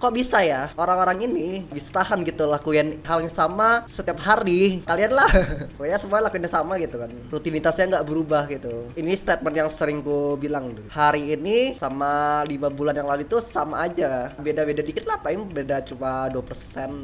kok bisa ya? Orang-orang ini bisa tahan gitu lakuin hal yang sama setiap hari. Kalian lah. Pokoknya semua lakuin yang sama gitu kan. Rutinitasnya nggak berubah gitu. Ini statement yang sering ku bilang dulu. hari ini sama lima bulan yang lalu itu sama aja. Beda-beda dikit lah paling beda cuma 2%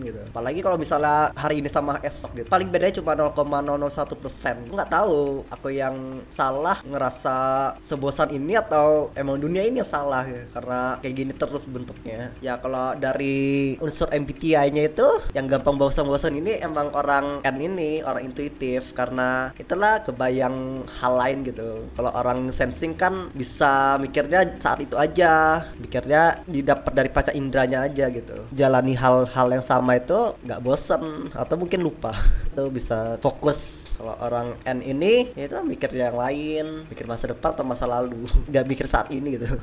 gitu. Apalagi kalau misalnya hari ini sama esok gitu. Paling bedanya cuma 0,001 persen. Nggak tahu aku yang salah ngerasa sebosan ini atau emang dunia ini yang salah ya. Karena kayak gini terus bentuknya. Ya kalau dari unsur MBTI-nya itu yang gampang bosan-bosan ini emang orang N ini orang intuitif. Karena itulah kebayang hal lain gitu. Kalau orang sensing kan bisa mikirnya saat itu aja. Mikirnya didapat dari paca indranya aja gitu. Jalani hal-hal yang sama itu nggak bosan atau mungkin lupa. Itu bisa fokus. Kalau orang N ini ya itu mikir yang lain. Mikir masa depan atau masa lalu. Nggak mikir saat ini gitu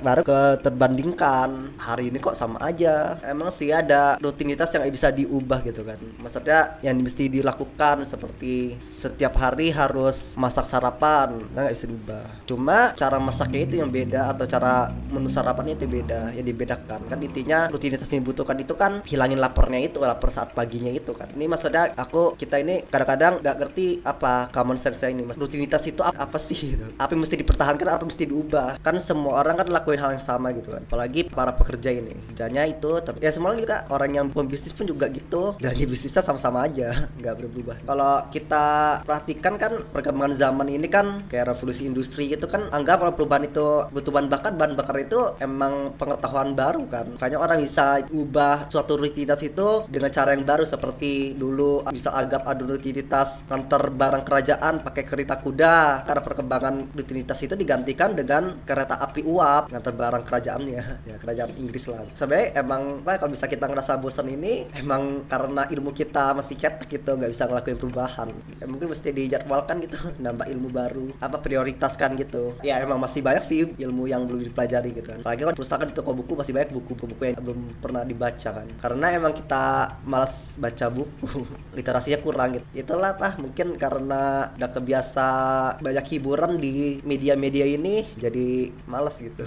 baru ke terbandingkan hari ini kok sama aja. Emang sih ada rutinitas yang bisa diubah gitu kan. Maksudnya yang mesti dilakukan seperti setiap hari harus masak sarapan. Nah bisa diubah. Cuma cara masaknya itu yang beda atau cara menu sarapannya itu beda. Yang dibedakan. Kan intinya rutinitas yang dibutuhkan itu kan hilangin laparnya itu lapar saat paginya itu kan. Ini maksudnya aku kita ini kadang-kadang nggak ngerti apa common sense ini. Mas rutinitas itu apa, sih gitu? Apa yang mesti dipertahankan apa yang mesti diubah? Kan semua orang kan lakuin hal yang sama gitu kan. Apalagi para pekerja ini. Kerjanya itu ya semua juga orang yang pembisnis pun juga gitu. Dan bisnisnya sama-sama aja nggak berubah. Kalau kita perhatikan kan perkembangan zaman ini kan kayak revolusi industri gitu kan anggap kalau perubahan itu butuh bahan bakar bahan bakar itu emang pengetahuan baru kan. Makanya orang bisa ubah suatu rutinitas itu dengan cara yang baru seperti dulu bisa anggap ada rutinitas nganter barang kerajaan pakai kereta kuda. Karena perkembangan rutinitas itu digantikan dengan kereta api uap nganter barang kerajaannya. Ya kerajaan Inggris lah. Sebenarnya emang apa kalau bisa kita ngerasa bosan ini emang karena ilmu kita masih cetek gitu nggak bisa ngelakuin perubahan. Ya, mungkin mesti dijadwalkan gitu nambah ilmu baru apa prioritaskan gitu. Ya emang masih banyak sih ilmu yang belum dipelajari gitu. Kan apalagi kan perpustakaan di toko buku masih banyak buku-buku yang belum pernah dibaca kan. Karena emang kita malas baca buku literasinya kurang gitu. Itulah apa mungkin karena udah kebiasa banyak hiburan di media-media ini jadi males gitu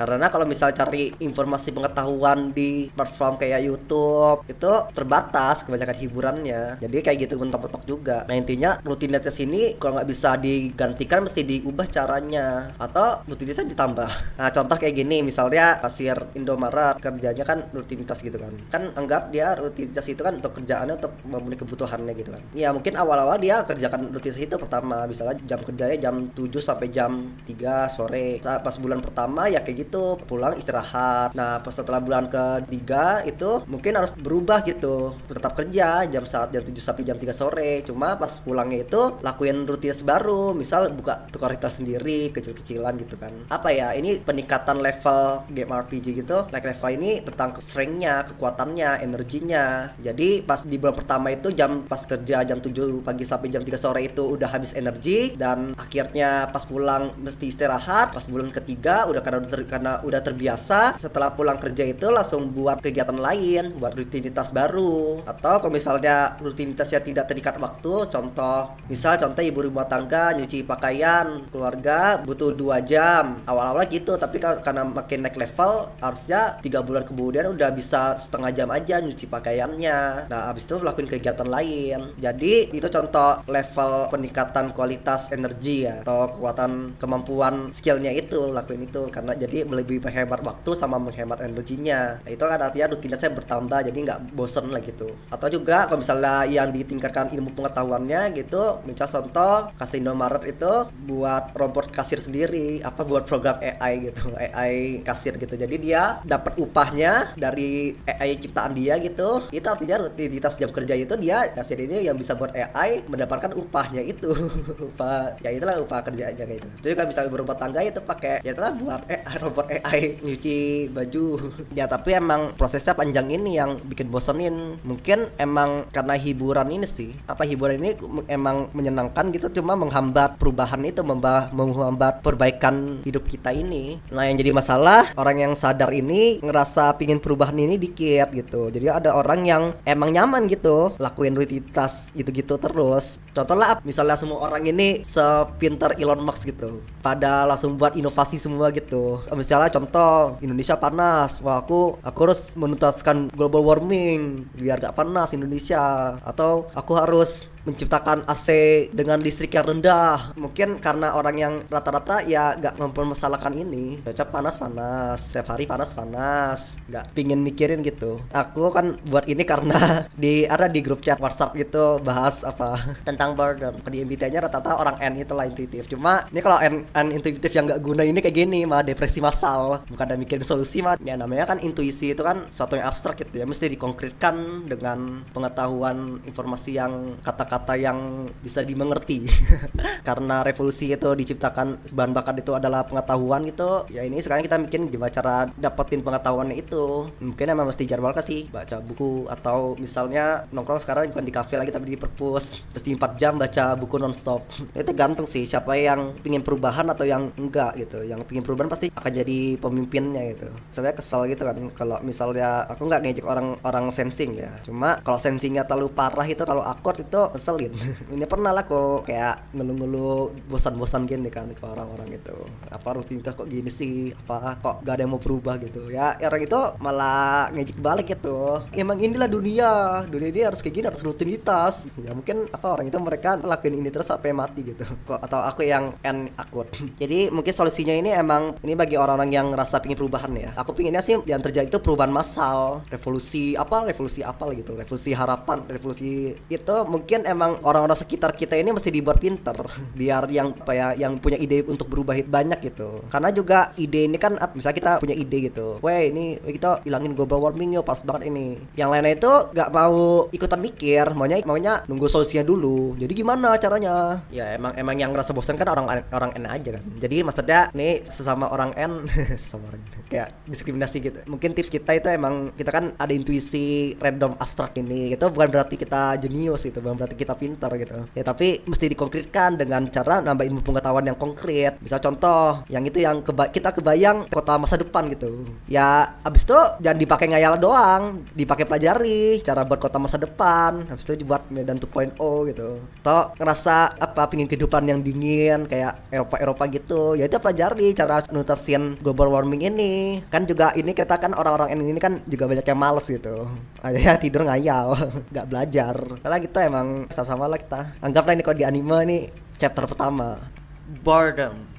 karena kalau misal cari informasi pengetahuan di platform kayak YouTube itu terbatas kebanyakan hiburannya. Jadi kayak gitu mentok-mentok juga. Nah intinya rutinitas ini kalau nggak bisa digantikan mesti diubah caranya. Atau rutinitasnya ditambah. Nah contoh kayak gini misalnya kasir Indomaret kerjanya kan rutinitas gitu kan. Kan anggap dia rutinitas itu kan untuk kerjaannya untuk memenuhi kebutuhannya gitu kan. Ya mungkin awal-awal dia kerjakan rutinitas itu pertama. Misalnya jam kerjanya jam 7 sampai jam 3 sore. Saat pas bulan pertama ya kayak gitu itu pulang istirahat. Nah pas setelah bulan ketiga itu mungkin harus berubah gitu tetap kerja jam saat jam 7 sampai jam 3 sore. Cuma pas pulangnya itu lakuin rutinitas baru misal buka tukar kita sendiri kecil-kecilan gitu kan. Apa ya ini peningkatan level game RPG gitu. Like level ini tentang strengthnya kekuatannya energinya jadi pas di bulan pertama itu jam pas kerja jam 7 pagi sampai jam 3 sore itu udah habis energi dan akhirnya pas pulang mesti istirahat. Pas bulan ketiga udah karena udah ter, karena udah terbiasa setelah pulang kerja itu langsung buat kegiatan lain buat rutinitas baru. Atau kalau misalnya rutinitasnya tidak terikat waktu contoh misal contoh ibu rumah tangga nyuci pakaian keluarga butuh dua jam. Awal-awal gitu tapi karena makin naik level harusnya tiga bulan kemudian udah bisa setengah jam aja nyuci pakaiannya. Nah habis itu melakukan kegiatan lain. Jadi itu contoh level peningkatan kualitas energi ya atau kekuatan kemampuan skillnya itu lakuin itu. Karena jadi lebih menghemat waktu sama menghemat energinya. Nah, itu kan artinya rutinitasnya bertambah jadi nggak bosen lah gitu. Atau juga kalau misalnya yang ditingkatkan ilmu pengetahuannya gitu misal contoh kasih Indomaret itu buat robot kasir sendiri apa buat program AI gitu AI kasir gitu. Jadi dia dapat upahnya dari AI ciptaan dia gitu. Itu artinya rutinitas jam kerja itu dia kasir ini yang bisa buat AI mendapatkan upahnya itu. Upah ya itulah upah kerjanya gitu. Jadi kalau misalnya berumah tangga itu pakai ya itulah buat AI, robot AI nyuci baju. Ya tapi emang prosesnya panjang ini yang bikin bosenin. Mungkin emang karena hiburan ini sih. Apa hiburan ini emang menyenangkan gitu cuma menghambat perubahan itu menghambat perbaikan hidup kita ini. Nah yang jadi masalah orang yang sadar ini ngerasa pingin perubahan ini dikit gitu. Jadi ada orang yang emang nyaman gitu lakuin rutinitas gitu-gitu terus contoh lah misalnya semua orang ini sepinter Elon Musk gitu. Pada langsung buat inovasi semua gitu. Misalnya contoh Indonesia panas. Wah aku aku harus menuntaskan global warming biar gak panas Indonesia. Atau aku harus menciptakan AC dengan listrik yang rendah. Mungkin karena orang yang rata-rata ya gak mempermasalahkan ini. Cocok panas panas. Setiap hari panas panas. Gak pingin mikirin gitu. Aku kan buat ini karena di ada di grup chat WhatsApp gitu bahas apa. Tentang boredom di MBTI nya rata-rata orang N itu lah intuitif. Cuma ini kalau N, N intuitif yang gak guna ini kayak gini mah depresi massal. Bukan ada mikirin solusi mah ya namanya kan intuisi itu kan suatu yang abstrak gitu ya. Mesti dikonkretkan dengan pengetahuan informasi yang kata-kata yang bisa dimengerti. Karena revolusi itu diciptakan bahan bakar itu adalah pengetahuan gitu. Ya ini sekarang kita bikin gimana cara dapetin pengetahuan itu. Mungkin emang mesti jadwalkan sih? Baca buku atau misalnya nongkrong sekarang bukan di kafe lagi tapi di perpus. Mesti 4 jam baca buku nonstop. Itu gantung sih siapa yang pingin perubahan atau yang enggak gitu. Yang pingin perubahan pasti akan jadi pemimpinnya gitu. Sebenarnya kesel gitu kan kalau misalnya aku nggak ngejek orang orang sensing ya. Cuma kalau sensingnya terlalu parah itu terlalu akord itu ngeselin. Ini pernah lah kok kayak ngeluh-ngeluh bosan-bosan gini kan ke orang-orang itu apa rutinitas kok gini sih? Apa kok gak ada yang mau berubah gitu? Ya orang itu malah ngejek balik gitu. Emang inilah dunia. Dunia ini harus kayak gini harus rutinitas. Ya mungkin apa orang itu mereka lakuin ini terus sampai mati gitu. Atau aku yang N akut jadi mungkin solusinya ini emang ini bagi orang-orang yang ngerasa pingin perubahan ya. Aku pinginnya sih yang terjadi itu perubahan massal revolusi apa revolusi apa gitu revolusi harapan revolusi itu mungkin emang orang-orang sekitar kita ini mesti dibuat pinter biar yang apa ya yang punya ide untuk berubah banyak gitu. Karena juga ide ini kan misalnya kita punya ide gitu weh ini kita hilangin global warming yuk pas banget ini. Yang lainnya itu gak mau ikutan mikir maunya maunya nunggu solusinya dulu jadi gimana caranya? Ya emang emang yang ngerasa bosan kan orang orang N aja kan. Jadi maksudnya nih sesama orang N sesama orang kayak diskriminasi gitu. Mungkin tips kita itu emang kita kan ada intuisi random abstrak ini itu bukan berarti kita jenius gitu bukan berarti kita pintar gitu. Ya tapi mesti dikonkretkan dengan cara nambah ilmu pengetahuan yang konkret. Bisa contoh yang itu yang keba kita kebayang kota masa depan gitu. Ya abis itu jangan dipakai ngayal doang. Dipakai pelajari cara buat kota masa depan. Habis itu dibuat Medan 2.0 gitu atau ngerasa apa pingin kehidupan yang dingin kayak Eropa Eropa gitu. Ya itu pelajari cara nutasin global warming ini. Kan juga ini kita kan orang-orang ini kan juga banyak yang males gitu. Ya tidur ngayal nggak belajar. Karena kita emang sama-sama lah kita. Anggaplah ini kalau di anime nih chapter pertama. Boredom